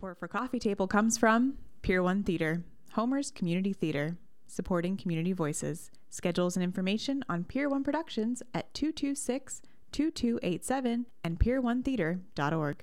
Support for Coffee Table comes from Pier 1 Theater, Homer's Community Theater, supporting community voices. Schedules and information on Pier 1 Productions at 226 2287 and pier1theater.org.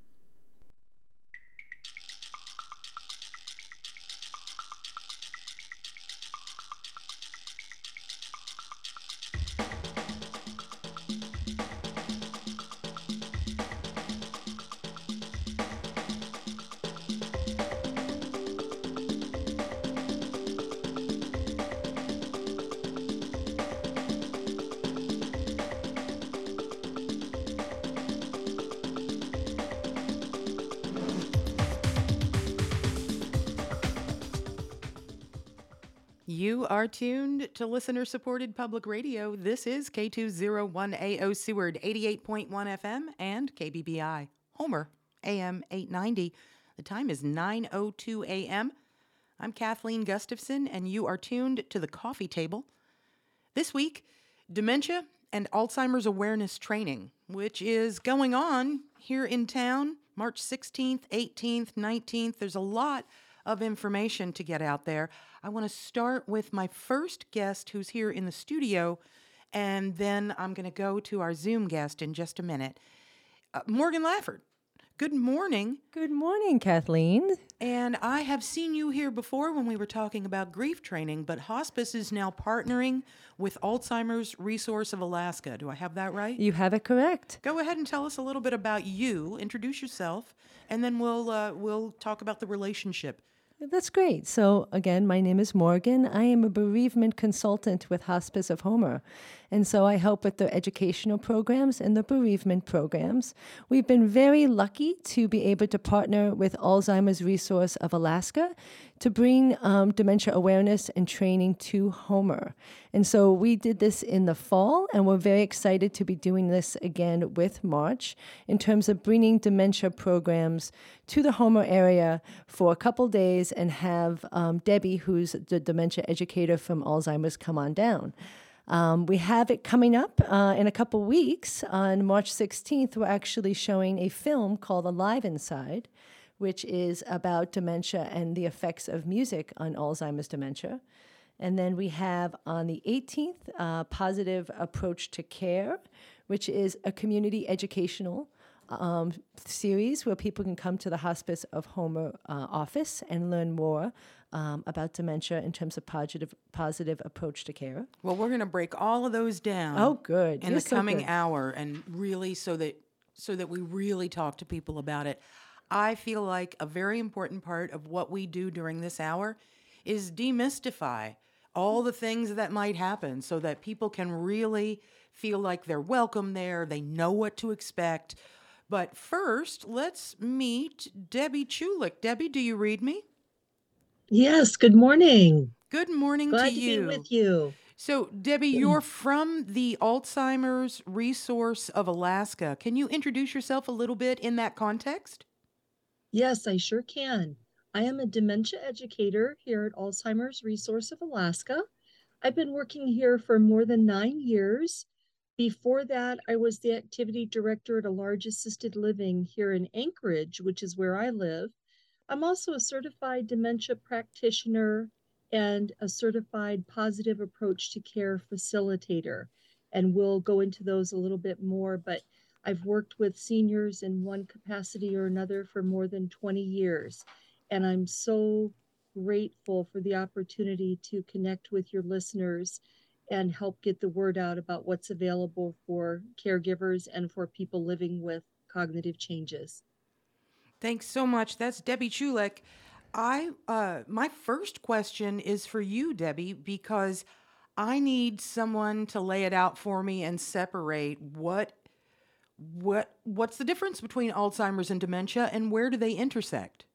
are tuned to listener supported public radio. This is K201AO Seward 88.1 FM and KBBI Homer AM 890. The time is 9:02 a.m. I'm Kathleen Gustafson and you are tuned to the coffee table. This week, dementia and Alzheimer's awareness training, which is going on here in town March 16th, 18th, 19th. There's a lot of information to get out there. I want to start with my first guest who's here in the studio, and then I'm going to go to our Zoom guest in just a minute. Uh, Morgan Lafford, good morning. Good morning, Kathleen. And I have seen you here before when we were talking about grief training, but hospice is now partnering with Alzheimer's Resource of Alaska. Do I have that right? You have it correct. Go ahead and tell us a little bit about you. Introduce yourself, and then we'll uh, we'll talk about the relationship that's great. So, again, my name is Morgan. I am a bereavement consultant with Hospice of Homer. And so I help with the educational programs and the bereavement programs. We've been very lucky to be able to partner with Alzheimer's Resource of Alaska to bring um, dementia awareness and training to Homer. And so we did this in the fall, and we're very excited to be doing this again with March in terms of bringing dementia programs to the Homer area for a couple days and have um, Debbie, who's the dementia educator from Alzheimer's, come on down. Um, we have it coming up uh, in a couple weeks. On March 16th, we're actually showing a film called Alive Inside, which is about dementia and the effects of music on Alzheimer's dementia. And then we have on the 18th, uh, Positive Approach to Care, which is a community educational um, series where people can come to the Hospice of Homer uh, office and learn more um, about dementia in terms of positive positive approach to care. Well, we're going to break all of those down. Oh, good. In You're the coming so hour, and really so that so that we really talk to people about it. I feel like a very important part of what we do during this hour is demystify all the things that might happen so that people can really feel like they're welcome there, they know what to expect. But first, let's meet Debbie Chulik. Debbie, do you read me? Yes, good morning. Good morning Glad to to you. be with you. So, Debbie, mm. you're from the Alzheimer's Resource of Alaska. Can you introduce yourself a little bit in that context? Yes, I sure can. I am a dementia educator here at Alzheimer's Resource of Alaska. I've been working here for more than nine years. Before that, I was the activity director at a large assisted living here in Anchorage, which is where I live. I'm also a certified dementia practitioner and a certified positive approach to care facilitator. And we'll go into those a little bit more, but I've worked with seniors in one capacity or another for more than 20 years. And I'm so grateful for the opportunity to connect with your listeners and help get the word out about what's available for caregivers and for people living with cognitive changes. Thanks so much. That's Debbie Chulik. I uh, my first question is for you, Debbie, because I need someone to lay it out for me and separate what what what's the difference between Alzheimer's and dementia and where do they intersect?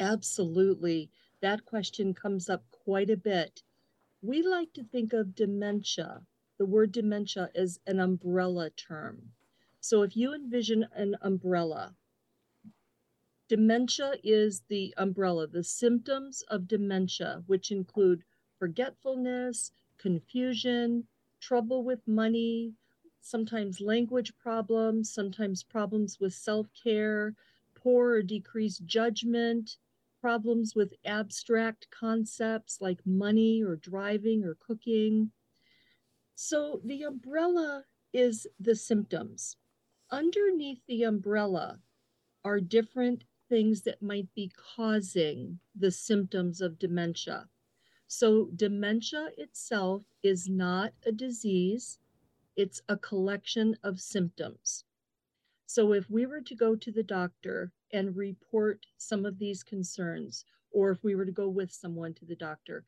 Absolutely. That question comes up quite a bit. We like to think of dementia, the word dementia, is an umbrella term. So if you envision an umbrella, Dementia is the umbrella, the symptoms of dementia, which include forgetfulness, confusion, trouble with money, sometimes language problems, sometimes problems with self care, poor or decreased judgment, problems with abstract concepts like money or driving or cooking. So the umbrella is the symptoms. Underneath the umbrella are different things that might be causing the symptoms of dementia. So, dementia itself is not a disease, it's a collection of symptoms. So, if we were to go to the doctor and report some of these concerns, or if we were to go with someone to the doctor,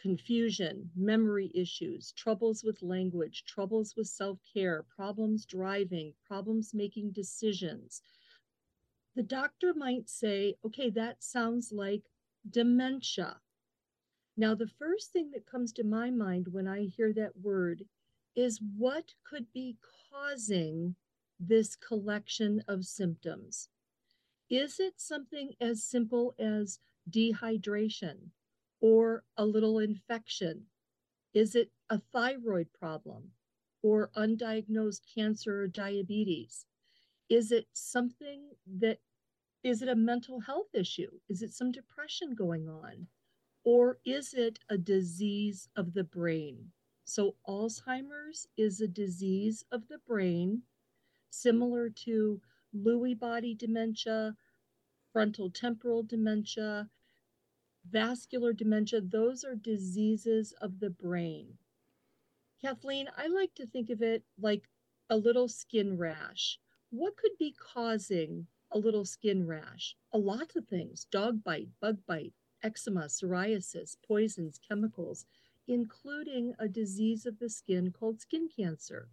confusion, memory issues, troubles with language, troubles with self care, problems driving, problems making decisions, the doctor might say, okay, that sounds like dementia. Now, the first thing that comes to my mind when I hear that word is what could be causing this collection of symptoms? Is it something as simple as dehydration or a little infection? Is it a thyroid problem or undiagnosed cancer or diabetes? Is it something that is it a mental health issue? Is it some depression going on? Or is it a disease of the brain? So, Alzheimer's is a disease of the brain, similar to Lewy body dementia, frontal temporal dementia, vascular dementia. Those are diseases of the brain. Kathleen, I like to think of it like a little skin rash. What could be causing a little skin rash? A lot of things dog bite, bug bite, eczema, psoriasis, poisons, chemicals, including a disease of the skin called skin cancer.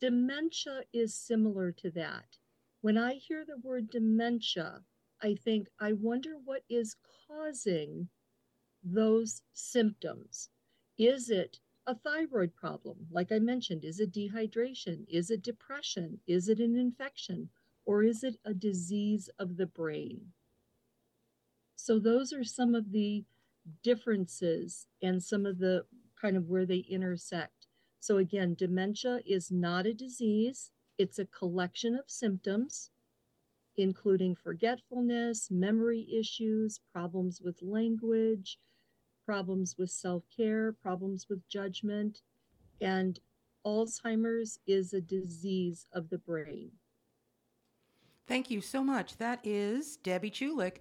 Dementia is similar to that. When I hear the word dementia, I think, I wonder what is causing those symptoms. Is it a thyroid problem? Like I mentioned, is it dehydration? Is it depression? Is it an infection? Or is it a disease of the brain? So those are some of the differences and some of the kind of where they intersect. So again, dementia is not a disease, it's a collection of symptoms, including forgetfulness, memory issues, problems with language, problems with self care, problems with judgment, and Alzheimer's is a disease of the brain. Thank you so much. That is Debbie Chulik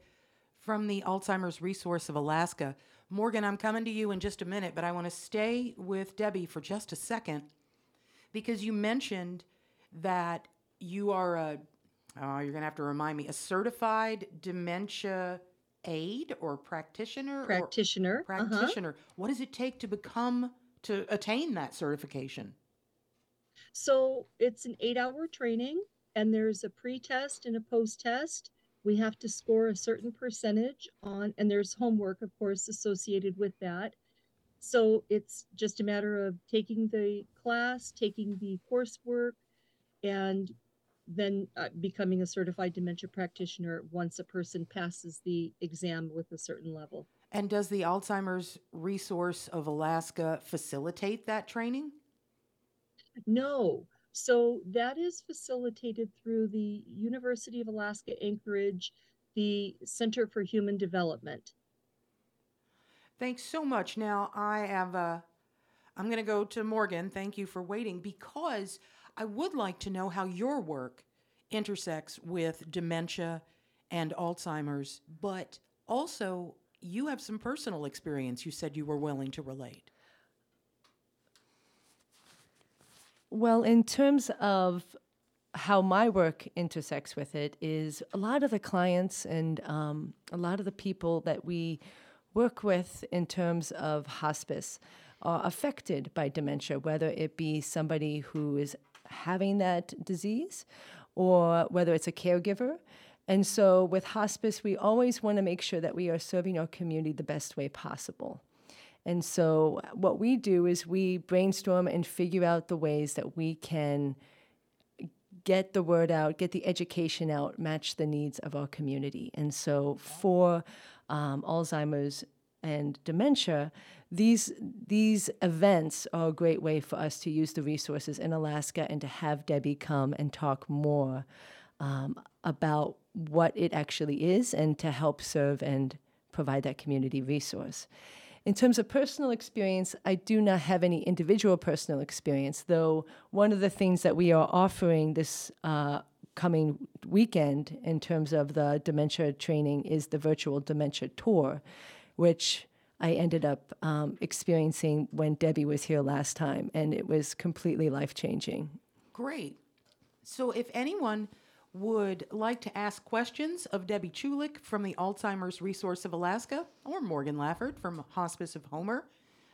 from the Alzheimer's Resource of Alaska. Morgan, I'm coming to you in just a minute, but I want to stay with Debbie for just a second because you mentioned that you are a, oh, you're going to have to remind me, a certified dementia aid or practitioner? Practitioner. Or practitioner. Uh-huh. What does it take to become, to attain that certification? So it's an eight hour training, and there's a pre test and a post test we have to score a certain percentage on, and there's homework, of course, associated with that. So it's just a matter of taking the class, taking the coursework, and then uh, becoming a certified dementia practitioner once a person passes the exam with a certain level. And does the Alzheimer's Resource of Alaska facilitate that training? No. So that is facilitated through the University of Alaska Anchorage, the Center for Human Development. Thanks so much. Now I have uh, I'm going to go to Morgan. Thank you for waiting because I would like to know how your work intersects with dementia and Alzheimer's, but also you have some personal experience you said you were willing to relate. Well, in terms of how my work intersects with it, is a lot of the clients and um, a lot of the people that we work with in terms of hospice are affected by dementia, whether it be somebody who is having that disease or whether it's a caregiver. And so with hospice, we always want to make sure that we are serving our community the best way possible. And so, what we do is we brainstorm and figure out the ways that we can get the word out, get the education out, match the needs of our community. And so, for um, Alzheimer's and dementia, these these events are a great way for us to use the resources in Alaska and to have Debbie come and talk more um, about what it actually is and to help serve and provide that community resource. In terms of personal experience, I do not have any individual personal experience, though one of the things that we are offering this uh, coming weekend in terms of the dementia training is the virtual dementia tour, which I ended up um, experiencing when Debbie was here last time, and it was completely life changing. Great. So, if anyone would like to ask questions of Debbie Chulik from the Alzheimer's Resource of Alaska or Morgan Lafford from Hospice of Homer.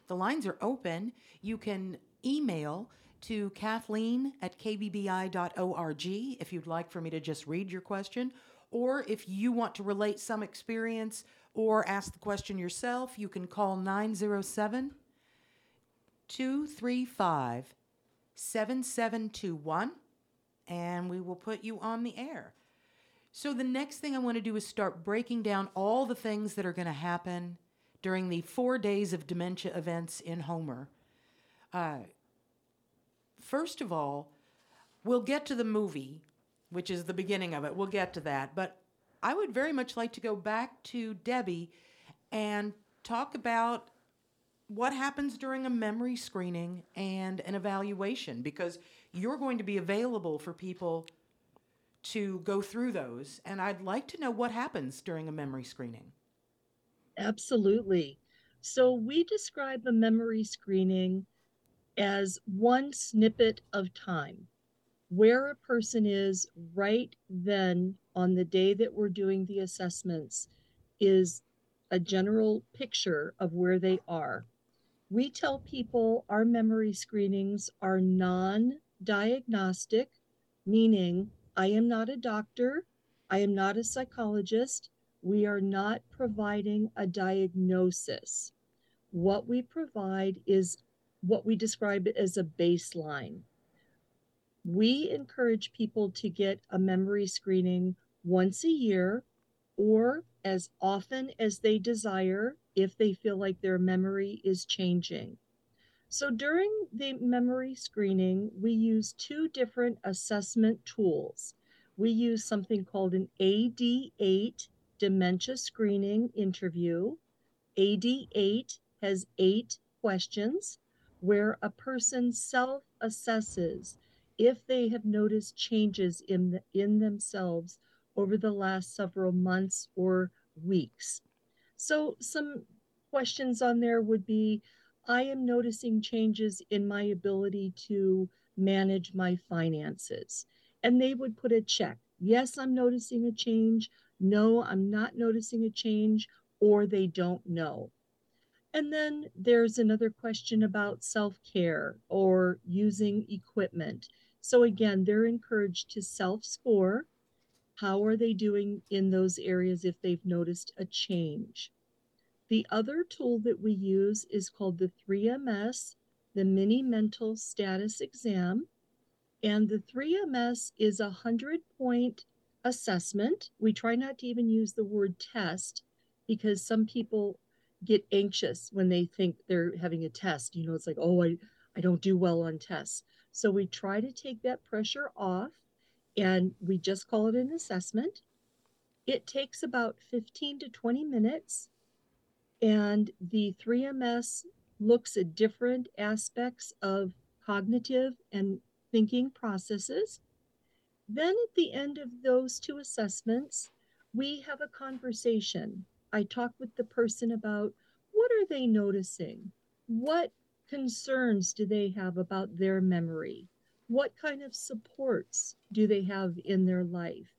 The lines are open. You can email to Kathleen at kbbi.org if you'd like for me to just read your question, or if you want to relate some experience or ask the question yourself, you can call 907 235 7721 and we will put you on the air. So, the next thing I want to do is start breaking down all the things that are going to happen during the four days of dementia events in Homer. Uh, first of all, we'll get to the movie, which is the beginning of it. We'll get to that. But I would very much like to go back to Debbie and talk about what happens during a memory screening and an evaluation because you're going to be available for people to go through those. And I'd like to know what happens during a memory screening. Absolutely. So we describe a memory screening as one snippet of time where a person is right then on the day that we're doing the assessments is a general picture of where they are. We tell people our memory screenings are non diagnostic, meaning I am not a doctor, I am not a psychologist, we are not providing a diagnosis. What we provide is what we describe as a baseline. We encourage people to get a memory screening once a year or as often as they desire if they feel like their memory is changing. So during the memory screening, we use two different assessment tools. We use something called an AD8 dementia screening interview. AD8 has eight questions where a person self assesses if they have noticed changes in, the, in themselves over the last several months or weeks. So, some questions on there would be I am noticing changes in my ability to manage my finances. And they would put a check. Yes, I'm noticing a change. No, I'm not noticing a change, or they don't know. And then there's another question about self care or using equipment. So, again, they're encouraged to self score. How are they doing in those areas if they've noticed a change? The other tool that we use is called the 3MS, the Mini Mental Status Exam. And the 3MS is a 100 point assessment. We try not to even use the word test because some people get anxious when they think they're having a test. You know, it's like, oh, I, I don't do well on tests. So we try to take that pressure off and we just call it an assessment. It takes about 15 to 20 minutes and the 3MS looks at different aspects of cognitive and thinking processes. Then at the end of those two assessments, we have a conversation. I talk with the person about what are they noticing? What concerns do they have about their memory? What kind of supports do they have in their life?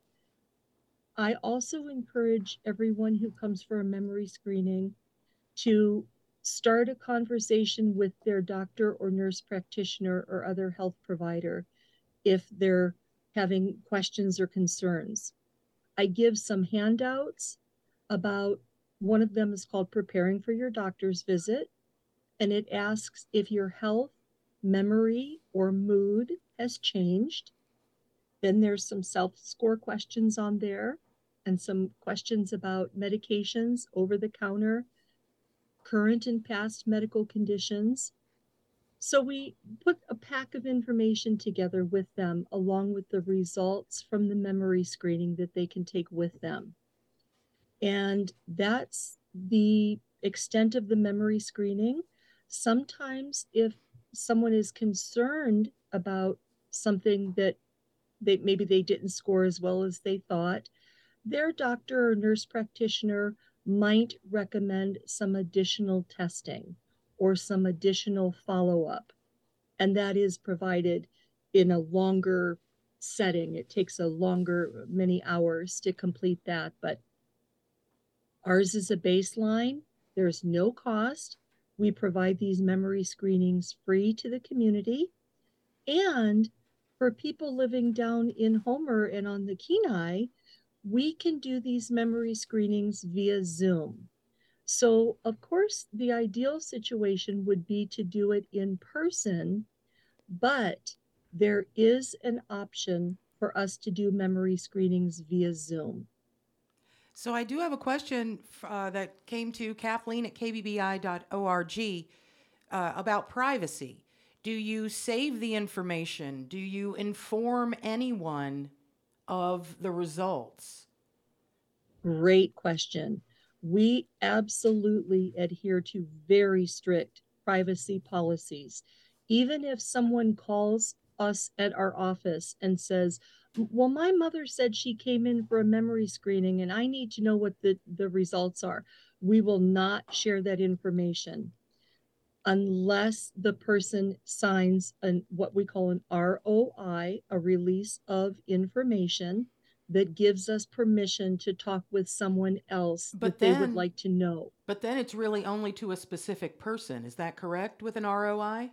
I also encourage everyone who comes for a memory screening to start a conversation with their doctor or nurse practitioner or other health provider if they're having questions or concerns. I give some handouts about one of them is called Preparing for Your Doctor's Visit, and it asks if your health, memory, or mood has changed. Then there's some self score questions on there and some questions about medications, over the counter, current and past medical conditions. So we put a pack of information together with them, along with the results from the memory screening that they can take with them. And that's the extent of the memory screening. Sometimes, if someone is concerned about something that they maybe they didn't score as well as they thought, their doctor or nurse practitioner might recommend some additional testing or some additional follow up. And that is provided in a longer setting. It takes a longer, many hours to complete that, but ours is a baseline. There's no cost. We provide these memory screenings free to the community. And for people living down in Homer and on the Kenai, we can do these memory screenings via Zoom. So, of course, the ideal situation would be to do it in person, but there is an option for us to do memory screenings via Zoom. So, I do have a question uh, that came to Kathleen at kbbi.org uh, about privacy. Do you save the information? Do you inform anyone of the results? Great question we absolutely adhere to very strict privacy policies. Even if someone calls us at our office and says, well, my mother said she came in for a memory screening and I need to know what the, the results are. We will not share that information unless the person signs an, what we call an ROI, a release of information that gives us permission to talk with someone else but that then, they would like to know. But then it's really only to a specific person. Is that correct with an ROI?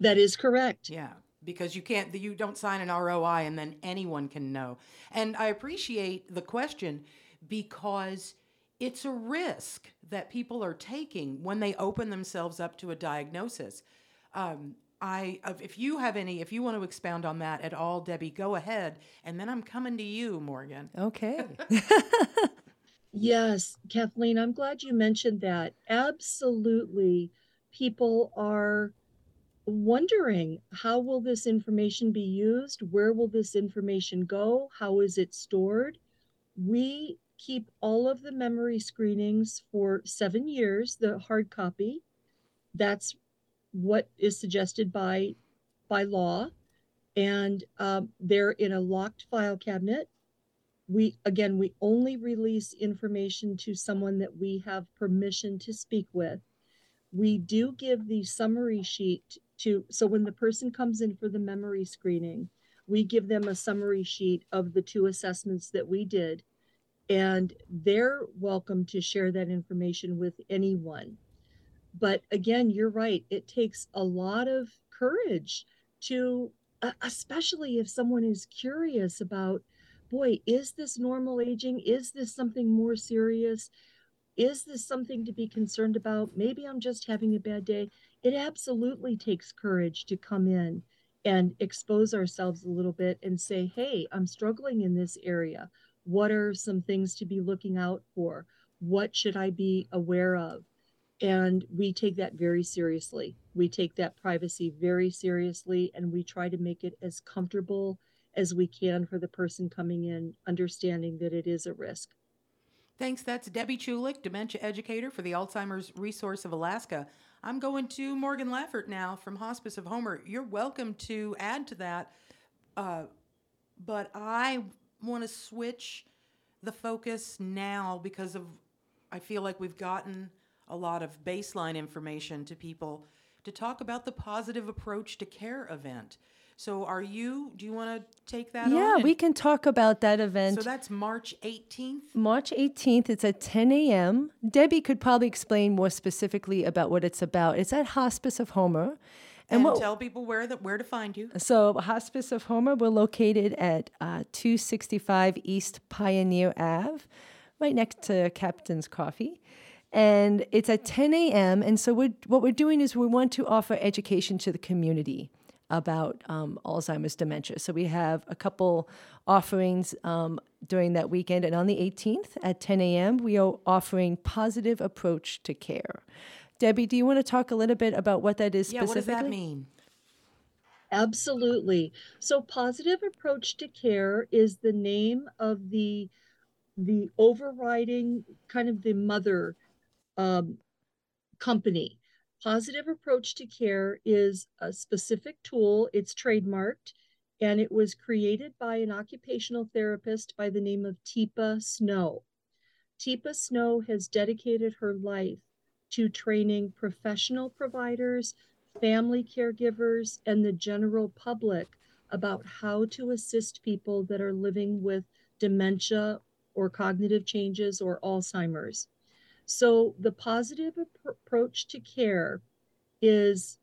That is correct. Yeah, because you can't you don't sign an ROI and then anyone can know. And I appreciate the question because it's a risk that people are taking when they open themselves up to a diagnosis. Um, I if you have any if you want to expound on that at all, Debbie, go ahead, and then I'm coming to you, Morgan. Okay. yes, Kathleen, I'm glad you mentioned that. Absolutely, people are wondering how will this information be used? Where will this information go? How is it stored? We keep all of the memory screenings for seven years, the hard copy. That's what is suggested by by law, and um, they're in a locked file cabinet. We again, we only release information to someone that we have permission to speak with. We do give the summary sheet to so when the person comes in for the memory screening, we give them a summary sheet of the two assessments that we did, and they're welcome to share that information with anyone. But again you're right it takes a lot of courage to especially if someone is curious about boy is this normal aging? Is this something more serious? Is this something to be concerned about? Maybe i'm just having a bad day it absolutely takes courage to come in and expose ourselves a little bit and say hey i'm struggling in this area what are some things to be looking out for what should i be aware of and we take that very seriously. We take that privacy very seriously and we try to make it as comfortable as we can for the person coming in, understanding that it is a risk. Thanks. That's Debbie Chulik, dementia educator for the Alzheimer's Resource of Alaska. I'm going to Morgan Laffert now from Hospice of Homer. You're welcome to add to that, uh, but I want to switch the focus now because of I feel like we've gotten a lot of baseline information to people to talk about the positive approach to care event. So, are you, do you want to take that yeah, we can talk about that event. So, that's March 18th? March 18th. It's at 10 a.m. Debbie could probably explain more specifically about what it's about. It's at Hospice of Homer. And, and what, tell people where the, where to find you. So, Hospice of Homer, we're located at uh, 265 East Pioneer Ave, right next to Captain's Coffee and it's at 10 a.m. And so we're, what we're doing is we want to offer education to the community about um, Alzheimer's dementia. So we have a couple offerings um, during that weekend, and on the 18th at 10 a.m. we are offering positive approach to care. Debbie, do you want to talk a little bit about what that is Yeah, what specifically? does that mean? Absolutely. So positive approach to care is the name of the the overriding kind of the mother um, company. Positive approach to care is a specific tool. It's trademarked and it was created by an occupational therapist by the name of Teepa Snow. Teepa Snow has dedicated her life to training professional providers, family caregivers, and the general public about how to assist people that are living with dementia or cognitive changes or Alzheimer's. So, the positive ap- approach to care is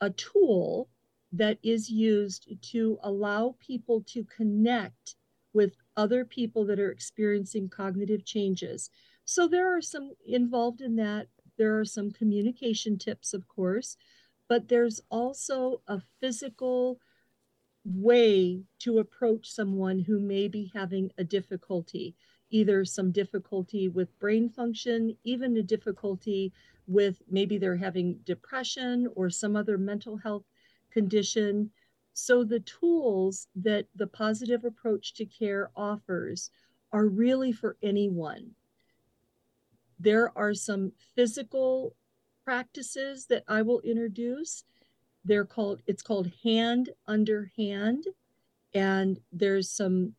a tool that is used to allow people to connect with other people that are experiencing cognitive changes. So, there are some involved in that. There are some communication tips, of course, but there's also a physical way to approach someone who may be having a difficulty, either some difficulty with brain function, even a difficulty with maybe they're having depression or some other mental health condition. So, the tools that the positive approach to care offers are really for anyone. There are some physical practices that I will introduce. They're called, it's called hand under hand. And there's some,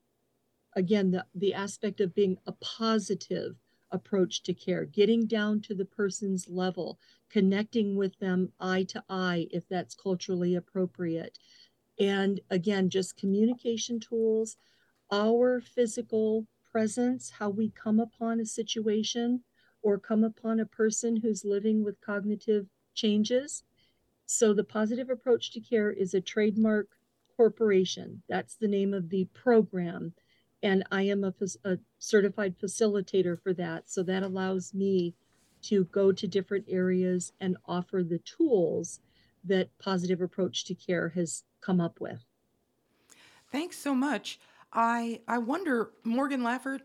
again, the, the aspect of being a positive approach to care, getting down to the person's level, connecting with them eye to eye if that's culturally appropriate. And again, just communication tools, our physical presence, how we come upon a situation or come upon a person who's living with cognitive changes. So, the positive approach to care is a trademark corporation. That's the name of the program. And I am a, a, certified facilitator for that. So, that allows me to go to different areas and offer the tools that positive approach to care has come up with. Thanks so much. I I wonder, Morgan Lafford,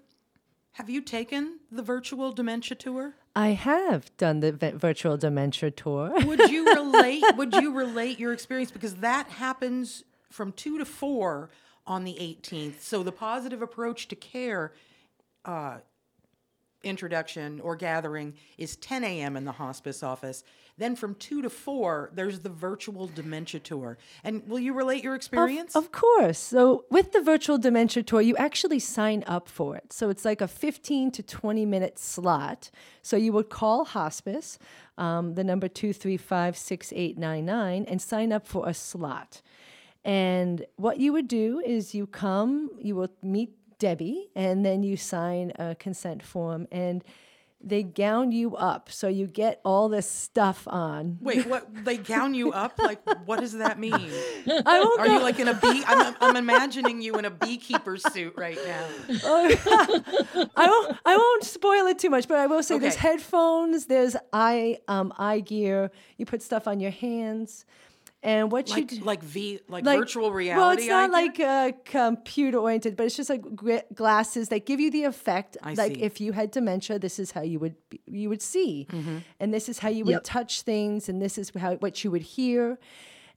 have you taken the virtual dementia tour? I have done the v- virtual dementia tour. Would you relate? would you relate your experience because that happens from two to four on the 18th. So the positive approach to care uh, introduction or gathering is 10 a.m. in the hospice office. Then from 2 to 4, there's the virtual dementia tour. And will you relate your experience? Of, of, course. So, with the virtual dementia tour, you actually sign up for it. So, it's like a 15 to 20 minute slot. So, you would call hospice, um, the number 235 6899, and sign up for a slot. And what you would do is you come, you will meet Debbie, and then you sign a consent form. And they gown you up so you get all this stuff on. Wait, what? They gown you up? Like, what does that mean? I won't Are go. you like in a bee? I'm, I'm imagining you in a beekeeper suit right now. I won't. I won't spoil it too much, but I will say there's headphones, there's eye um, eye gear. You put stuff on your hands, and what you Like, do, like V, like, like- virtual reality. Well, it's not idea? like uh, computer oriented, but it's just like glasses that give you the effect. I like see. if you had dementia, this is how you would be, you would see, and this is how you would Yep. touch things, and this is how what you would hear.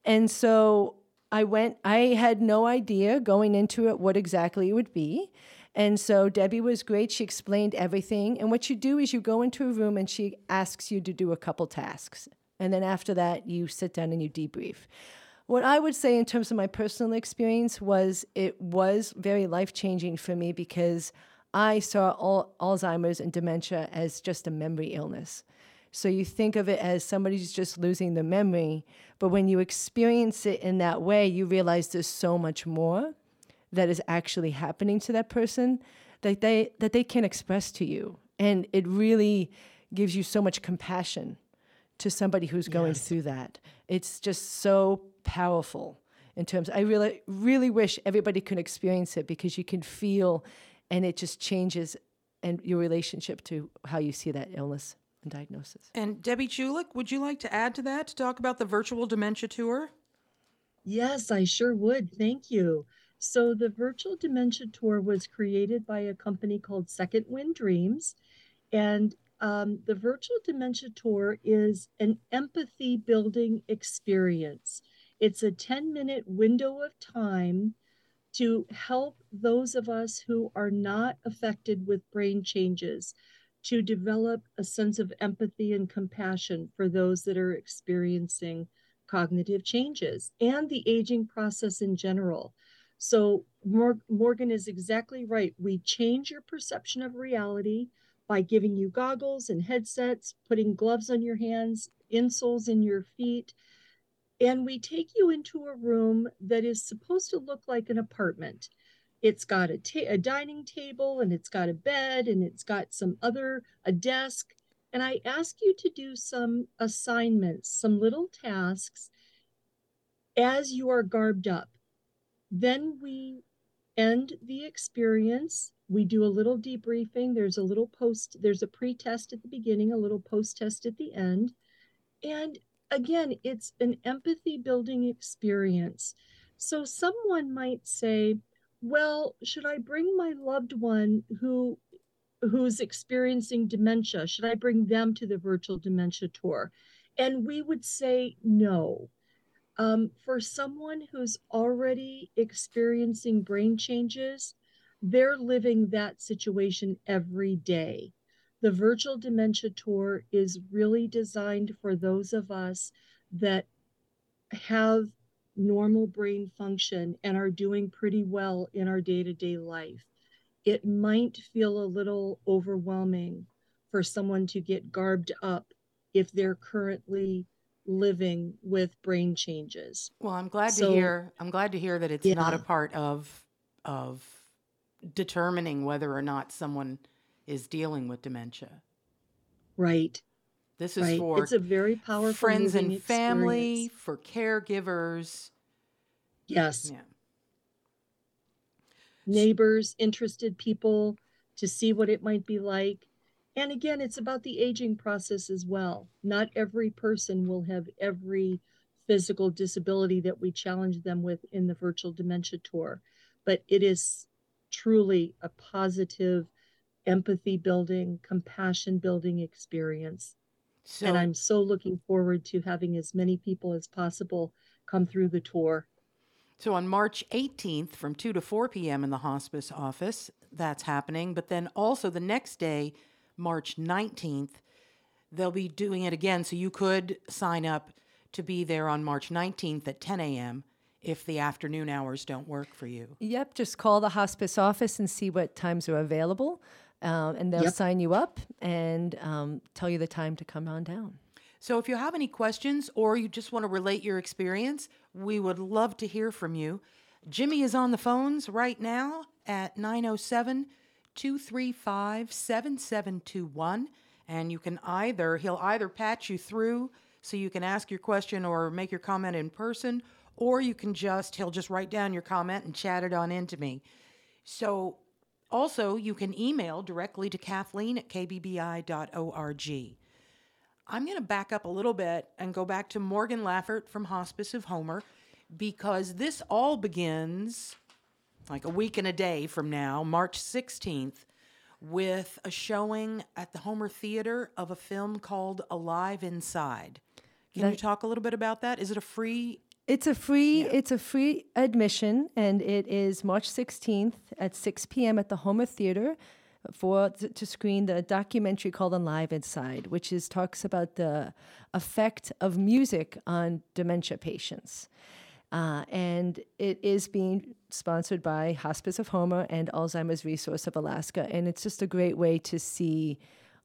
And so I went. I had no idea going into it what exactly it would be. And so Debbie was great. She explained everything. And what you do is you go into a room and she asks you to do a couple tasks. And then after that, you sit down and you debrief. What I would say in terms of my personal experience was it was very life changing for me because I saw all Alzheimer's and dementia as just a memory illness. So you think of it as somebody's just losing their memory, but when you experience it in that way, you realize there's so much more that is actually happening to that person that they that they can express to you, and it really gives you so much compassion to somebody who's going through that. It's just so powerful in terms I really really wish everybody could experience it because you can feel and it just changes and your relationship to how you see that illness and diagnosis. And Debbie Julik, would you like to add to that to talk about the virtual dementia tour? Yes, I sure would. Thank you. So, the virtual dementia tour was created by a company called Second Wind Dreams. And um, the virtual dementia tour is an empathy building experience. It's a 10 minute window of time to help those of us who are not affected with brain changes to develop a sense of empathy and compassion for those that are experiencing cognitive changes and the aging process in general. So, Morgan is exactly right. We change your perception of reality by giving you goggles and headsets, putting gloves on your hands, insoles in your feet. And we take you into a room that is supposed to look like an apartment. It's got a, ta- a dining table and it's got a bed and it's got some other, a desk. And I ask you to do some assignments, some little tasks as you are garbed up. Then we end the experience we do a little debriefing. There's a little post, there's a pre test at the beginning, a little post test at the end. And again, it's an empathy building experience. So someone might say, well, should I bring my loved one who who's experiencing dementia? Should I bring them to the virtual dementia tour? And we would say no. Um, for someone who's already experiencing brain changes, they're living that situation every day. The virtual dementia tour is really designed for those of us that have normal brain function and are doing pretty well in our day to day life. It might feel a little overwhelming for someone to get garbed up if they're currently living with brain changes. Well, I'm glad so, to hear I'm glad to hear that it's yeah. not a part of of determining whether or not someone is dealing with dementia. Right. This is right. for it's a very powerful friends and experience. family, for caregivers. Yes. Yeah. Neighbors, interested people to see what it might be like. And again, it's about the aging process as well. Not every person will have every physical disability that we challenge them with in the virtual dementia tour, but it is truly a positive, empathy building, compassion building experience. So, and I'm so looking forward to having as many people as possible come through the tour. So on March 18th from 2 to 4 p.m. in the hospice office, that's happening. But then also the next day, March 19th, they'll be doing it again. So you could sign up to be there on March 19th at 10 a.m if the afternoon hours don't work for you. Yep, just call the hospice office and see what times are available, um, and they'll yep. sign you up and um, tell you the time to come on down. So, if you have any questions or you just want to relate your experience, we would love to hear from you. Jimmy is on the phones right now at 907 235 7721. And you can either, he'll either patch you through so you can ask your question or make your comment in person, or you can just, he'll just write down your comment and chat it on into me. So also, you can email directly to Kathleen at kbbi.org. I'm going to back up a little bit and go back to Morgan Laffert from Hospice of Homer because this all begins like a week and a day from now, March 16th, with a showing at the Homer Theater of a film called Alive Inside. Can that, you talk a little bit about that? Is it a free it's a free yeah. it's a free admission and it is March 16th at 6 p.m. at the Homer Theater for to screen the documentary called Alive Inside, which is talks about the effect of music on dementia patients. Uh, and it is being sponsored by Hospice of Homer and Alzheimer's Resource of Alaska. And it's just a great way to see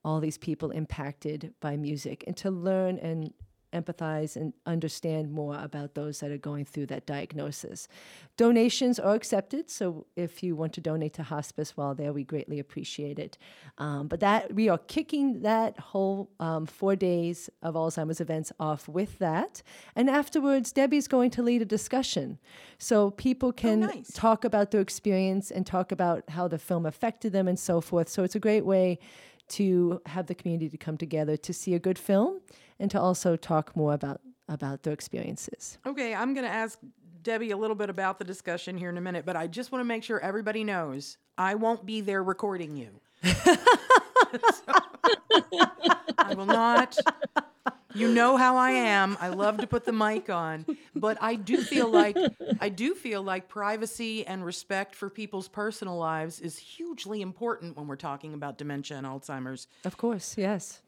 all these people impacted by music and to learn and empathize and understand more about those that are going through that diagnosis. Donations are accepted, so if you want to donate to hospice while there, we greatly appreciate it. Um, but that we are kicking that whole um, four days of Alzheimer's events off with that, and afterwards, Debbie's going to lead a discussion, so people can oh, nice. talk about their experience and talk about how the film affected them and so forth. So it's a great way to have the community to come together to see a good film and to also talk more about about their experiences. Okay, I'm going to ask Debbie a little bit about the discussion here in a minute, but I just want to make sure everybody knows I won't be there recording you. so, I will not. You know how I am. I love to put the mic on, but I do feel like I do feel like privacy and respect for people's personal lives is hugely important when we're talking about dementia and Alzheimer's. Of course, yes.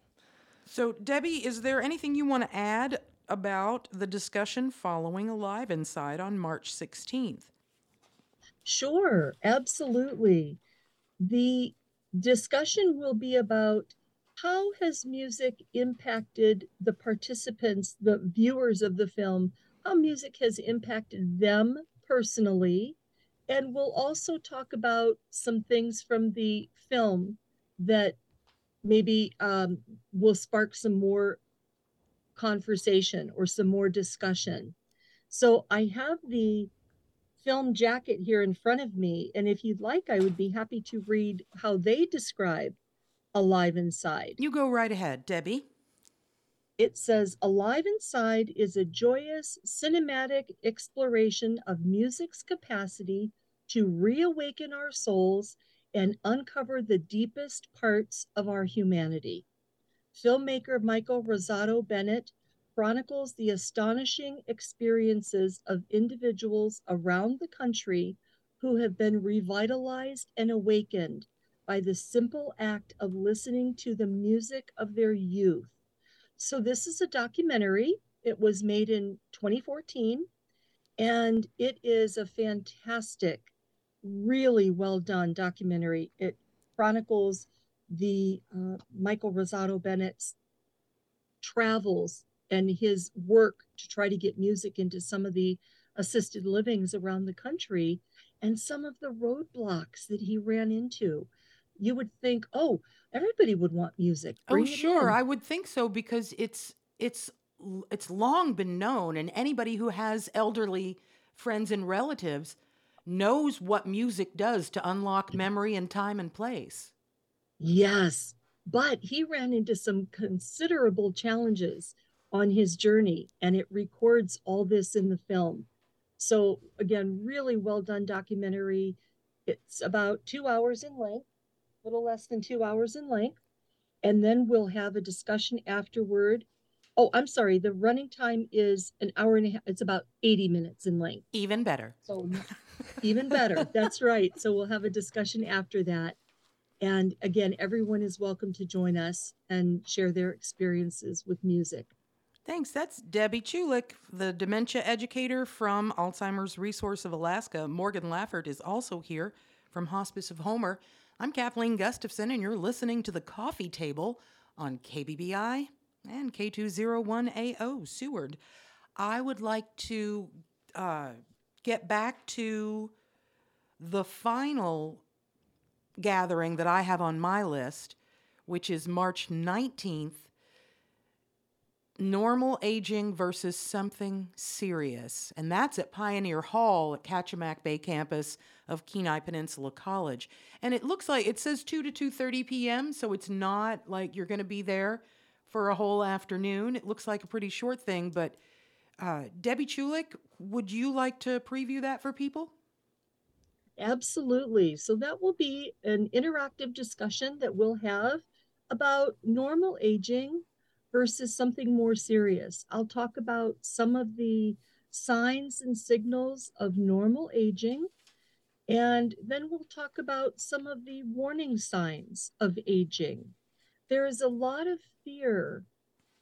So, Debbie, is there anything you want to add about the discussion following Alive Inside on March 16th? Sure, absolutely. The discussion will be about how has music impacted the participants, the viewers of the film, how music has impacted them personally. And we'll also talk about some things from the film that maybe um, will spark some more conversation or some more discussion. So I have the film jacket here in front of me. And if you'd like, I would be happy to read how they describe Alive Inside. You go right ahead, Debbie. It says Alive Inside is a joyous cinematic exploration of music's capacity to reawaken our souls and uncover the deepest parts of our humanity. Filmmaker Michael Rossato Bennett chronicles the astonishing experiences of individuals around the country who have been revitalized and awakened by the simple act of listening to the music of their youth. So, this is a documentary. It was made in 2014, and it is a fantastic, really well done documentary. It chronicles the uh, Michael Rossato Bennett's travels and his work to try to get music into some of the assisted livings around the country and some of the roadblocks that he ran into. You would think, oh, everybody would want music. Oh, Bring oh, sure, in." I would think so because it's it's it's long been known, and anybody who has elderly friends and relatives knows what music does to unlock memory and time and place. Yes, but he ran into some considerable challenges on his journey, and it records all this in the film. So, again, really well done documentary. It's about two hours in length, a little less than two hours in length. And then we'll have a discussion afterward. Oh, I'm sorry, the running time is an hour and a half, it's about 80 minutes in length. Even better. So, even better. That's right. So, we'll have a discussion after that. And again, everyone is welcome to join us and share their experiences with music. Thanks. That's Debbie Chulik, the dementia educator from Alzheimer's Resource of Alaska. Morgan Lafford is also here from Hospice of Homer. I'm Kathleen Gustafson, and you're listening to the Coffee Table on KBBI and K201AO Seward. I would like to uh, get back to the final gathering that I have on my list, which is March 19th normal aging versus something serious. And that's at Pioneer Hall at Kachemak Bay campus of Kenai Peninsula College. And it looks like it says 2 to 2:30 p.m., so it's not like you're going to be there for a whole afternoon. It looks like a pretty short thing, but uh, Debbie Chulik, would you like to preview that for people? Absolutely. So that will be an interactive discussion that we'll have about normal aging versus something more serious. I'll talk about some of the signs and signals of normal aging, and then we'll talk about some of the warning signs of aging. There is a lot of fear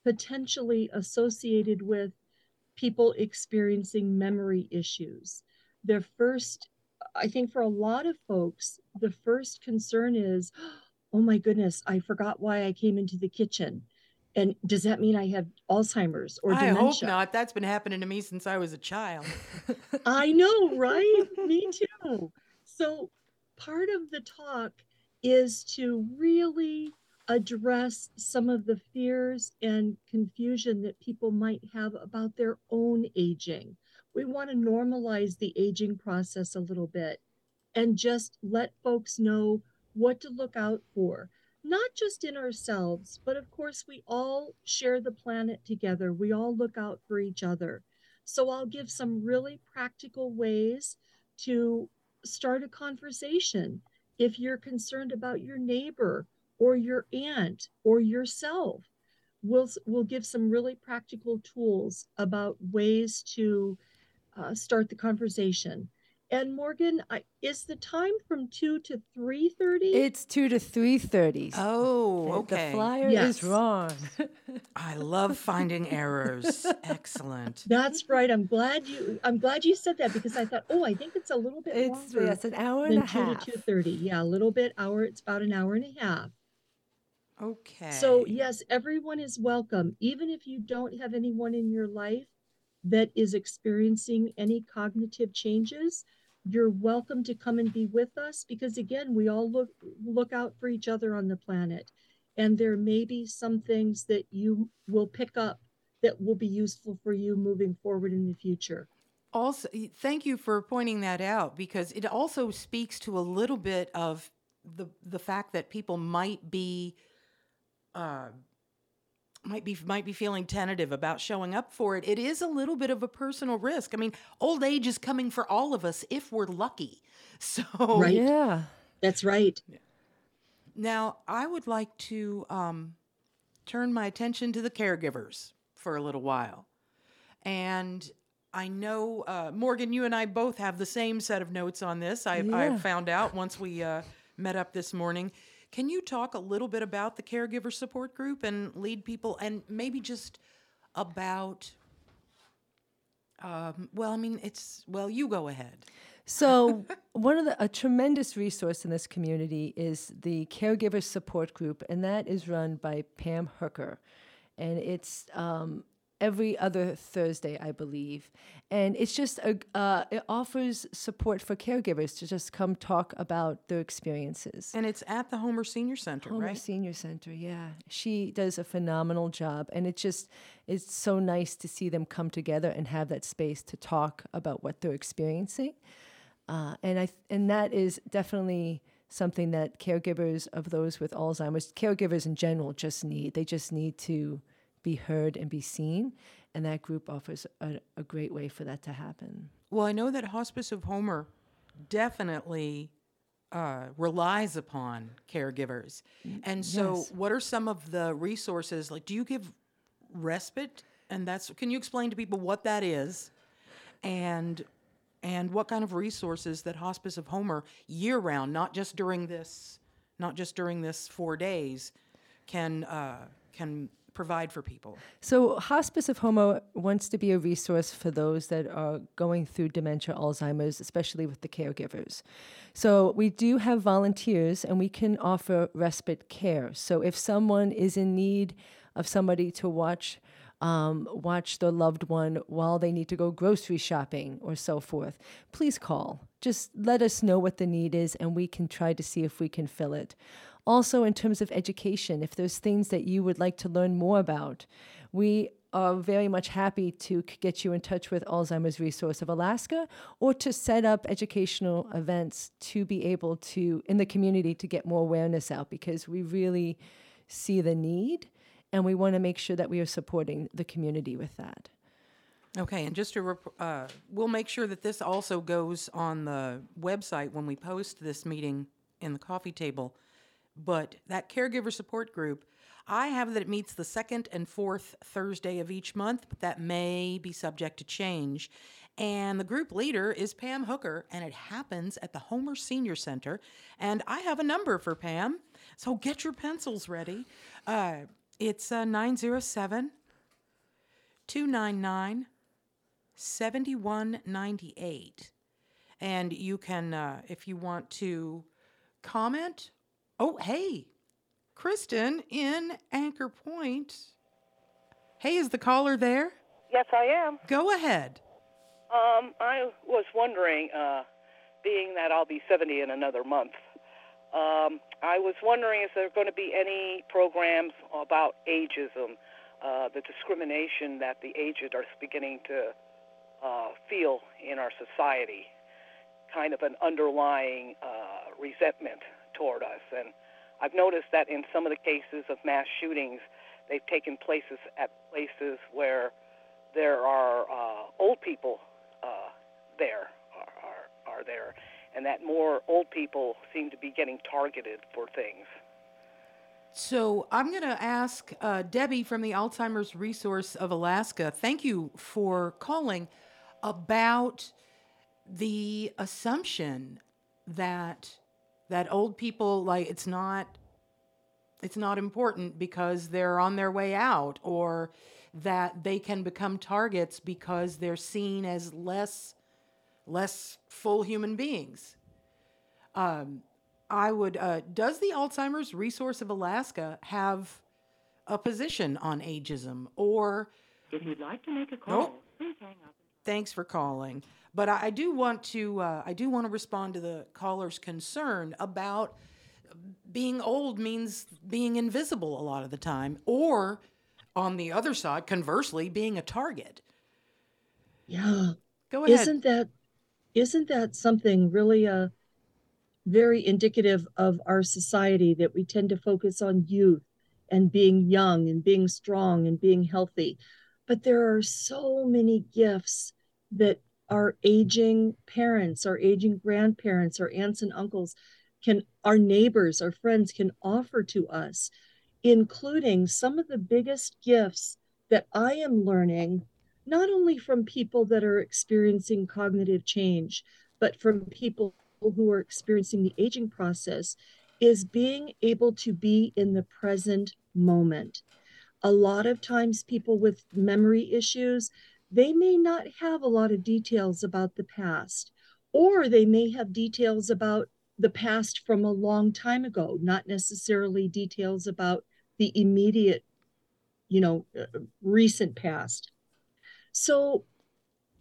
potentially associated with people experiencing memory issues. Their first, I think for a lot of folks, the first concern is, oh my goodness, I forgot why I came into the kitchen. And does that mean I have Alzheimer's or dementia? I hope not. That's been happening to me since I was a child. I know, right? Me too. So, part of the talk is to really address some of the fears and confusion that people might have about their own aging. We want to normalize the aging process a little bit and just let folks know what to look out for not just in ourselves, but of course, we all share the planet together. We all look out for each other. So I'll give some really practical ways to start a conversation. If you're concerned about your neighbor or your aunt or yourself, we'll we'll give some really practical tools about ways to uh, start the conversation. And Morgan, I, is the time from two to three thirty? It's two to three thirty. Oh, okay. The flyer Yes. is wrong. I love finding errors. Excellent. That's right. I'm glad you. I'm glad you said that because I thought, oh, I think it's a little bit it's longer yes, an hour and than a two half. to two thirty. Yeah, a little bit hour. It's about an hour and a half. Okay. So, yes, everyone is welcome, even if you don't have anyone in your life that is experiencing any cognitive changes. You're welcome to come and be with us because again, we all look look out for each other on the planet. And there may be some things that you will pick up that will be useful for you moving forward in the future. Also, thank you for pointing that out because it also speaks to a little bit of the the fact that people might be uh, might be might be feeling tentative about showing up for it. It is a little bit of a personal risk. I mean, old age is coming for all of us if we're lucky. So Right. Yeah. That's right. now I would like to um, turn my attention to the caregivers for a little while. And I know, uh, Morgan, you and I both have the same set of notes on this. I, Yeah. I found out once we uh, met up this morning. Can you talk a little bit about the caregiver support group and lead people, and maybe just about? Um, well, I mean, it's well. You go ahead. So, one of the a tremendous resource in this community is the caregiver support group, and that is run by Pam Hooker, and it's um, every other Thursday, I believe, and it's just a uh, it offers support for caregivers to just come talk about their experiences. And it's at the Homer Senior Center, Homer right? Senior Center, yeah. She does a phenomenal job. And it just it's so nice to see them come together and have that space to talk about what they're experiencing. Uh, and I and that is definitely something that caregivers of those with Alzheimer's, caregivers in general, just need. They just need to be heard and be seen. And that group offers a, a great way for that to happen. Well, I know that Hospice of Homer definitely uh, relies upon caregivers. And so, yes. what are some of the resources? Like, do you give respite? And that's, can you explain to people what that is? And and what kind of resources that Hospice of Homer year round, not just during this, not just during this four days, can uh, can provide for people. So, Hospice of Homer wants to be a resource for those that are going through dementia, Alzheimer's, especially with the caregivers. So, we do have volunteers and we can offer respite care. So, if someone is in need of somebody to watch, um, watch their loved one while they need to go grocery shopping or so forth, please call. Just let us know what the need is and we can try to see if we can fill it. Also, in terms of education, if there's things that you would like to learn more about, we are very much happy to get you in touch with Alzheimer's Resource of Alaska or to set up educational events to be able to, in the community, to get more awareness out because we really see the need and we want to make sure that we are supporting the community with that. Okay, and just to, rep- uh, we'll make sure that this also goes on the website when we post this meeting in the coffee table. But that caregiver support group, I have that it meets the second and fourth Thursday of each month, but that may be subject to change. And the group leader is Pam Hooker, and it happens at the Homer Senior Center. And I have a number for Pam, so get your pencils ready. Uh, it's uh, 907 299 7198. And you can, uh, if you want to comment. Oh, hey, Kristen in Anchor Point. Hey, is the caller there? Yes, I am. Go ahead. Um, I was wondering, uh, being that I'll be 70 in another month, um, I was wondering if there going to be any programs about ageism, uh, the discrimination that the aged are beginning to uh, feel in our society, kind of an underlying uh, resentment toward us. And I've noticed that in some of the cases of mass shootings, they've taken places at places where there are uh, old people uh, there are, are are there, and that more old people seem to be getting targeted for things. So I'm going to ask uh, Debbie from the Alzheimer's Resource of Alaska. Thank you for calling about the assumption that that old people like it's not it's not important because they're on their way out or that they can become targets because they're seen as less less full human beings. Um, I would. Uh, does the Alzheimer's Resource of Alaska have a position on ageism, or if you'd like to make a call, nope. please hang up. Thanks for calling, but I, I do want to. Uh, I do want to respond to the caller's concern about being old means being invisible a lot of the time, or on the other side, conversely, being a target. Yeah. Go ahead. Isn't that isn't that something really uh very indicative of our society that we tend to focus on youth and being young and being strong and being healthy. But there are so many gifts that our aging parents, our aging grandparents, our aunts and uncles can, our neighbors, our friends can offer to us, including some of the biggest gifts that I am learning, not only from people that are experiencing cognitive change, but from people who are experiencing the aging process is being able to be in the present moment. A lot of times, people with memory issues, they may not have a lot of details about the past, or they may have details about the past from a long time ago, not necessarily details about the immediate, you know, uh, recent past. So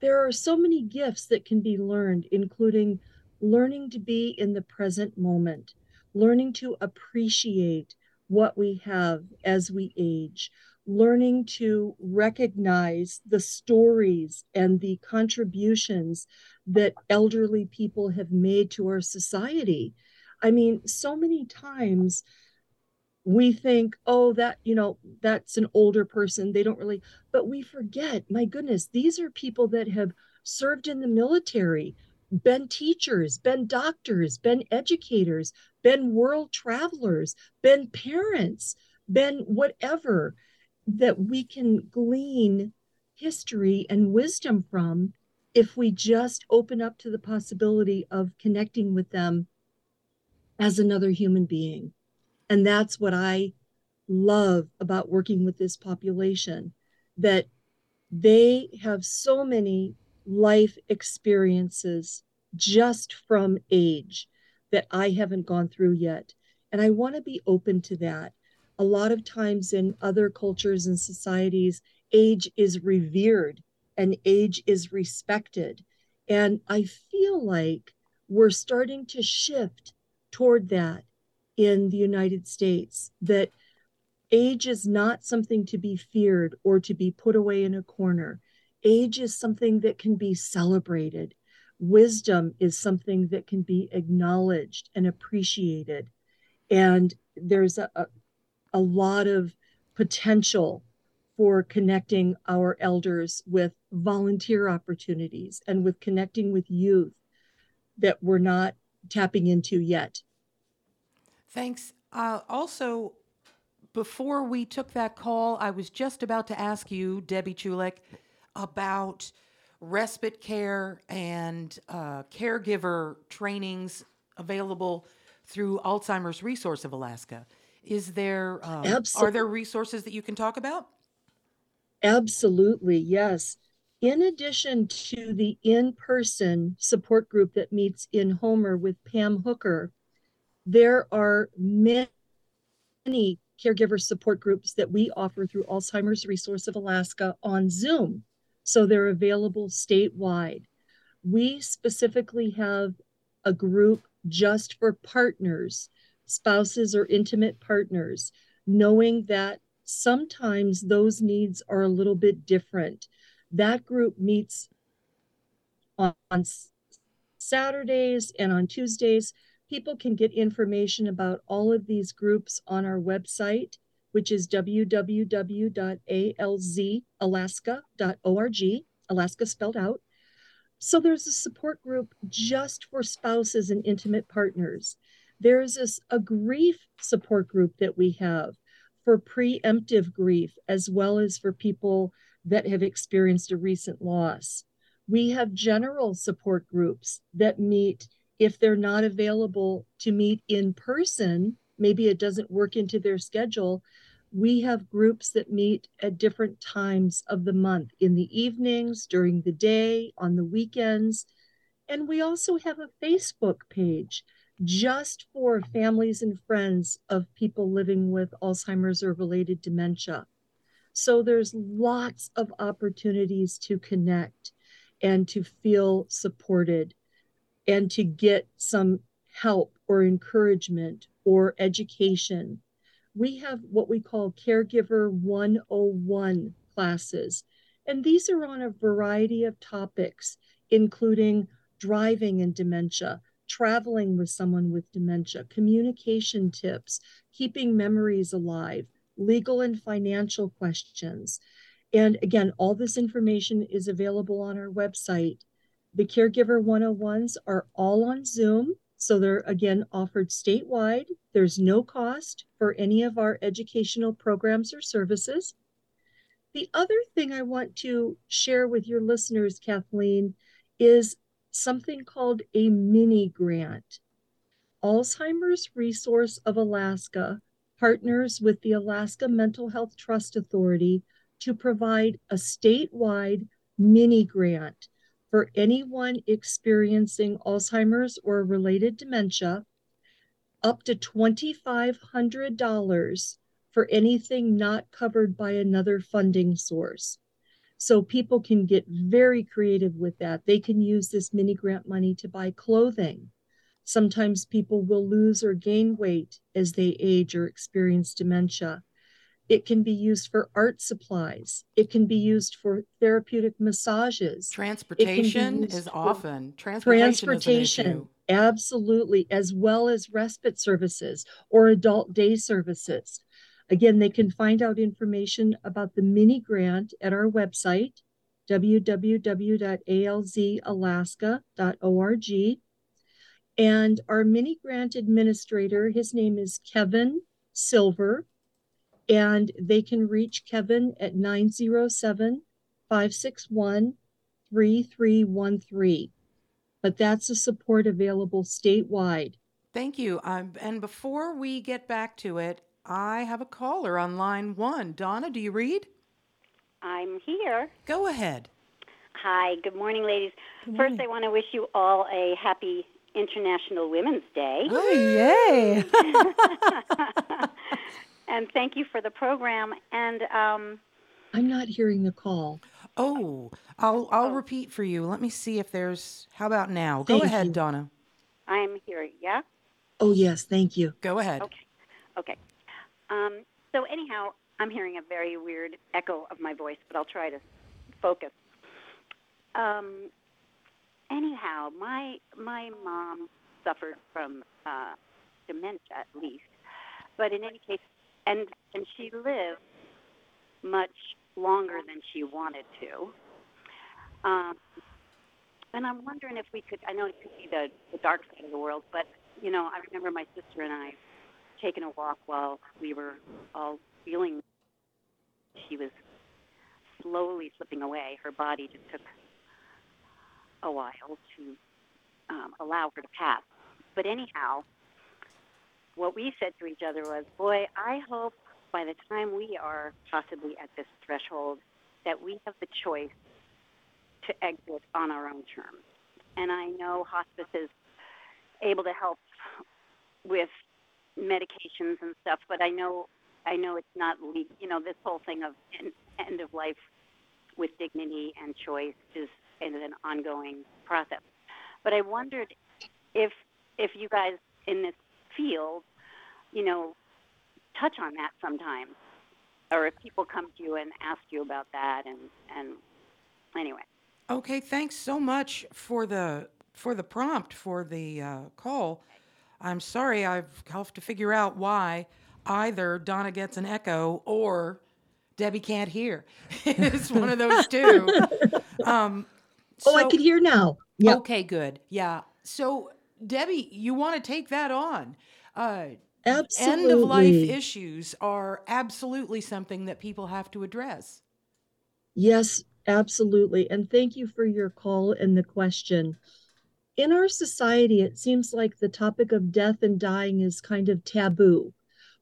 there are so many gifts that can be learned, including learning to be in the present moment, learning to appreciate what we have as we age, learning to recognize the stories and the contributions that elderly people have made to our society. I mean, so many times we think, oh, that, you know, that's an older person. They don't really, but we forget, my goodness, these are people that have served in the military, been teachers, been doctors, been educators, been world travelers, been parents, been whatever that we can glean history and wisdom from if we just open up to the possibility of connecting with them as another human being. And that's what I love about working with this population that they have so many life experiences just from age that I haven't gone through yet. And I want to be open to that. A lot of times in other cultures and societies, age is revered and age is respected. And I feel like we're starting to shift toward that in the United States, that age is not something to be feared or to be put away in a corner age is something that can be celebrated. Wisdom is something that can be acknowledged and appreciated. And there's a, a, a lot of potential for connecting our elders with volunteer opportunities and with connecting with youth that we're not tapping into yet. Thanks. Uh, also, before we took that call, I was just about to ask you, Debbie Chulik, about respite care and uh, caregiver trainings available through Alzheimer's Resource of Alaska. Is there um, are there resources that you can talk about? Absolutely, yes. In addition to the in-person support group that meets in Homer with Pam Hooker, there are many caregiver support groups that we offer through Alzheimer's Resource of Alaska on Zoom. So they're available statewide. We specifically have a group just for partners, spouses or intimate partners, knowing that sometimes those needs are a little bit different. That group meets on, on Saturdays and on Tuesdays. People can get information about all of these groups on our website which is www.alzalaska.org, Alaska spelled out. So there's a support group just for spouses and intimate partners. There's this, a grief support group that we have for preemptive grief, as well as for people that have experienced a recent loss. We have general support groups that meet if they're not available to meet in person, maybe it doesn't work into their schedule. We have groups that meet at different times of the month in the evenings, during the day, on the weekends. And we also have a Facebook page just for families and friends of people living with Alzheimer's or related dementia. So there's lots of opportunities to connect and to feel supported and to get some help or encouragement or education. We have what we call Caregiver 101 classes, and these are on a variety of topics, including driving and dementia, traveling with someone with dementia, communication tips, keeping memories alive, legal and financial questions. And again, all this information is available on our website. The Caregiver 101s are all on Zoom. So they're again offered statewide. There's no cost for any of our educational programs or services. The other thing I want to share with your listeners, Kathleen, is something called a mini grant. Alzheimer's Resource of Alaska partners with the Alaska Mental Health Trust Authority to provide a statewide mini grant for anyone experiencing Alzheimer's or related dementia, up to $2,500 for anything not covered by another funding source. So people can get very creative with that. They can use this mini grant money to buy clothing. Sometimes people will lose or gain weight as they age or experience dementia. It can be used for art supplies. It can be used for therapeutic massages. Transportation is often transportation. transportation absolutely, as well as respite services or adult day services. Again, they can find out information about the mini grant at our website, www.alzalaska.org. And our mini grant administrator, his name is Kevin Silver and they can reach Kevin at 907 561 3313. But that's a support available statewide. Thank you. Um, and before we get back to it, I have a caller on line one. Donna, do you read? I'm here. Go ahead. Hi, good morning, ladies. Good morning. First, I want to wish you all a happy International Women's Day. Oh, yay! and thank you for the program. And um, I'm not hearing the call. Oh, I'll I'll oh. repeat for you. Let me see if there's. How about now? Go ahead, you. Donna. I'm here. Yeah. Oh yes, thank you. Go ahead. Okay. Okay. Um, so anyhow, I'm hearing a very weird echo of my voice, but I'll try to focus. Um, anyhow, my my mom suffered from uh, dementia at least, but in any case, and and she lived much longer than she wanted to. Um, and I'm wondering if we could. I know it could be the the dark side of the world, but you know, I remember my sister and I taking a walk while we were all feeling she was slowly slipping away. Her body just took a while to um, allow her to pass. But anyhow, what we said to each other was, boy, I hope by the time we are possibly at this threshold that we have the choice to exit on our own terms. And I know hospice is able to help with medications and stuff, but I know I know it's not you know this whole thing of end of life with dignity and choice is, is an ongoing process. But I wondered if if you guys in this field, you know, touch on that sometimes, or if people come to you and ask you about that, and and anyway. Okay, thanks so much for the for the prompt for the uh, call. I'm sorry, I've have to figure out why either Donna gets an echo or Debbie can't hear. it's one of those two. Um, so, oh, I can hear now. Yep. Okay, good. Yeah. So Debbie, you want to take that on. Uh, Absolutely. end of life issues are absolutely something that people have to address. Yes, absolutely. And thank you for your call and the question. In our society, it seems like the topic of death and dying is kind of taboo.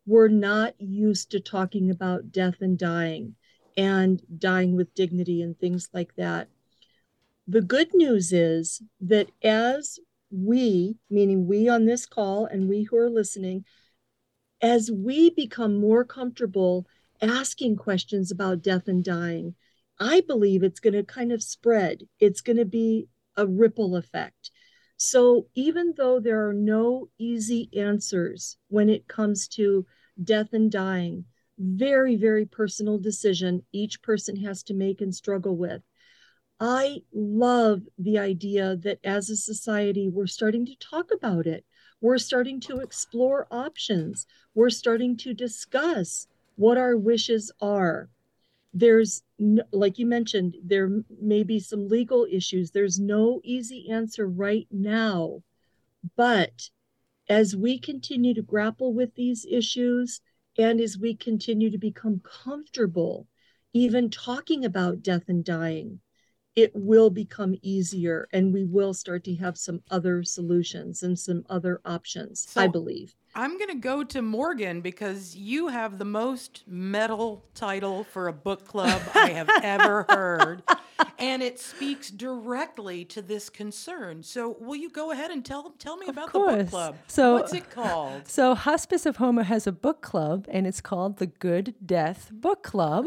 We're not used to talking about death and dying and dying with dignity and things like that. The good news is that as we, meaning we on this call and we who are listening, as we become more comfortable asking questions about death and dying, I believe it's going to kind of spread. It's going to be a ripple effect. So, even though there are no easy answers when it comes to death and dying, very, very personal decision each person has to make and struggle with. I love the idea that as a society, we're starting to talk about it. We're starting to explore options. We're starting to discuss what our wishes are. There's, like you mentioned, there may be some legal issues. There's no easy answer right now. But as we continue to grapple with these issues and as we continue to become comfortable, even talking about death and dying, it will become easier and we will start to have some other solutions and some other options, So- I believe. I'm going to go to Morgan because you have the most metal title for a book club I have ever heard. And it speaks directly to this concern. So, will you go ahead and tell tell me about the book course. club? So- What's it called? So, Hospice of Homer has a book club, and it's called the Good Death Book Club.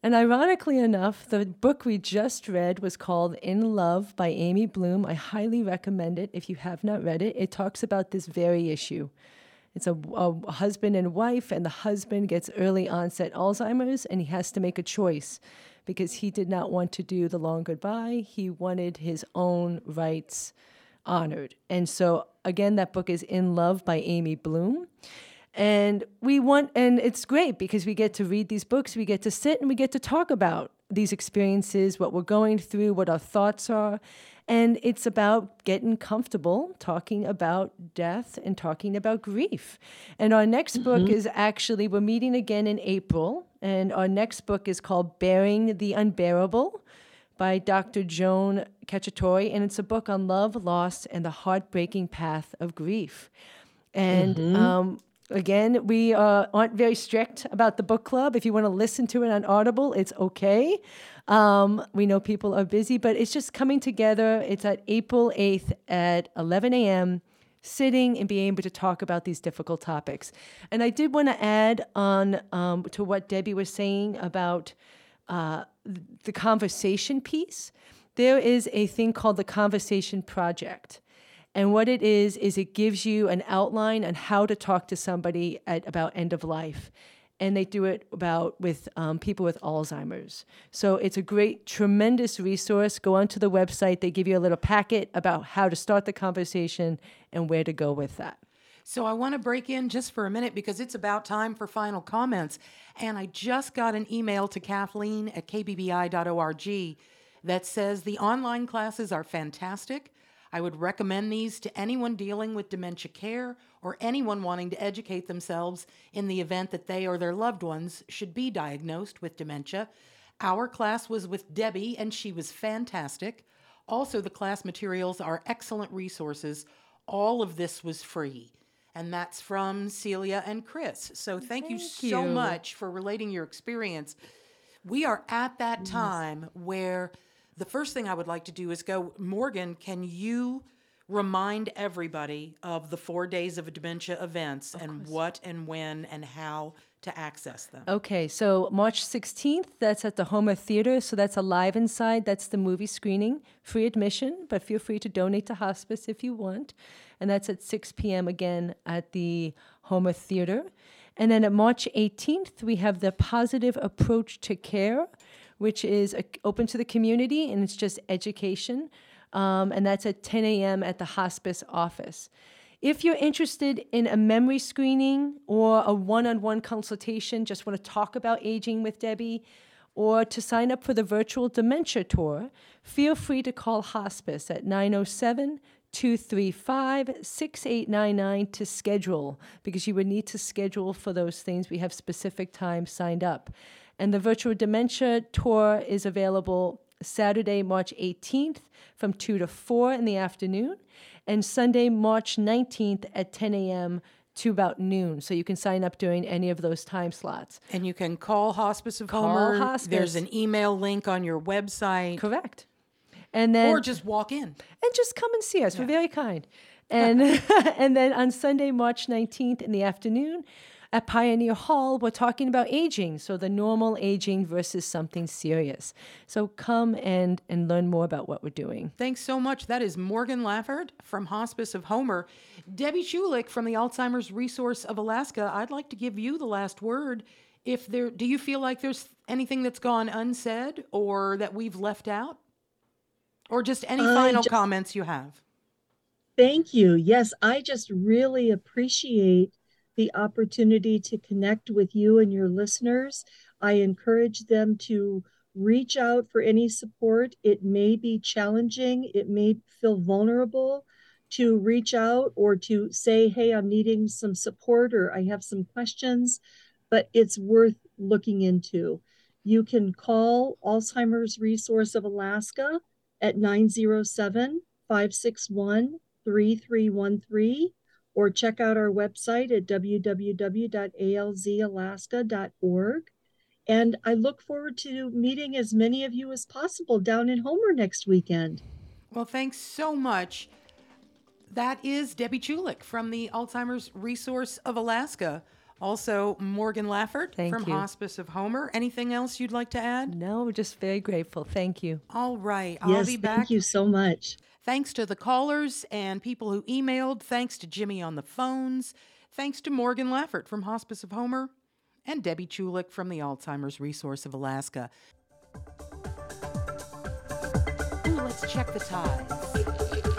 And ironically enough, the book we just read was called In Love by Amy Bloom. I highly recommend it if you have not read it. It talks about this very issue. It's a, a husband and wife, and the husband gets early onset Alzheimer's, and he has to make a choice because he did not want to do the long goodbye. He wanted his own rights honored. And so, again, that book is In Love by Amy Bloom. And we want, and it's great because we get to read these books, we get to sit and we get to talk about these experiences, what we're going through, what our thoughts are. And it's about getting comfortable talking about death and talking about grief. And our next book is actually, we're meeting again in April. And our next book is called Bearing the Unbearable by Dr. Joan Cacciatore. And it's a book on love, loss, and the heartbreaking path of grief. And um, again, we uh, aren't very strict about the book club. If you want to listen to it on Audible, it's okay. Um, we know people are busy, but it's just coming together. It's at April 8th at 11 a.m., sitting and being able to talk about these difficult topics. And I did want to add on um, to what Debbie was saying about uh, the conversation piece. There is a thing called the Conversation Project. And what it is, is it gives you an outline on how to talk to somebody at about end of life. And they do it about with um, people with Alzheimer's. So it's a great, tremendous resource. Go onto the website. They give you a little packet about how to start the conversation and where to go with that. So I want to break in just for a minute because it's about time for final comments. And I just got an email to Kathleen at kbbi.org that says the online classes are fantastic. I would recommend these to anyone dealing with dementia care or anyone wanting to educate themselves in the event that they or their loved ones should be diagnosed with dementia. Our class was with Debbie, and she was fantastic. Also, the class materials are excellent resources. All of this was free. And that's from Celia and Chris. So thank, you so you. much for relating your experience. We are at that time where the first thing I would like to do is go, Morgan, can you remind everybody of the four days of dementia events and what and when and how to access them? Okay, so March 16th, that's at the Homer Theater. So that's Alive Inside. That's the movie screening, free admission, but feel free to donate to hospice if you want. And that's at 6 p.m. again at the Homer Theater. And then at March 18th, we have the Positive Approach to Care, which is open to the community and it's just education. Um, and that's at 10 a.m. at the hospice office. If you're interested in a memory screening or a one on one consultation, just want to talk about aging with Debbie, or to sign up for the virtual dementia tour, feel free to call hospice at 907 235 6899 to schedule because you would need to schedule for those things. We have specific times signed up. And the virtual dementia tour is available Saturday, March 18th from 2 to 4 in the afternoon, and Sunday, March 19th at 10 a.m. to about noon. So you can sign up during any of those time slots. And you can call Hospice of Call Homer. Hospice. There's an email link on your website. Correct. And then Or just walk in. and just come and see us. We're very kind. And and then on Sunday, March 19th in the afternoon at Pioneer Hall, we're talking about aging. So the normal aging versus something serious. So come and and learn more about what we're doing. Thanks so much. That is Morgan Lafford from Hospice of Homer. Debbie Chulik from the Alzheimer's Resource of Alaska. I'd like to give you the last word. If there, do you feel like there's anything that's gone unsaid or that we've left out, or just any I final ju- comments you have? Thank you. Yes, I just really appreciate the opportunity to connect with you and your listeners. I encourage them to reach out for any support. It may be challenging, it may feel vulnerable to reach out or to say, hey, I'm needing some support or I have some questions, but it's worth looking into. You can call Alzheimer's Resource of Alaska at 907 561 3313 or check out our website at www.alzalaska.org. And I look forward to meeting as many of you as possible down in Homer next weekend. Well, thanks so much. That is Debbie Chulik from the Alzheimer's Resource of Alaska. Also, Morgan Lafford Thank from you. Hospice of Homer. Anything else you'd like to add? No, just very grateful. Thank you. All right. I'll yes, be back. thank you so much. Thanks to the callers and people who emailed. Thanks to Jimmy on the phones. Thanks to Morgan Lafford from Hospice of Homer and Debbie Chulik from the Alzheimer's Resource of Alaska. Ooh, let's check the tides.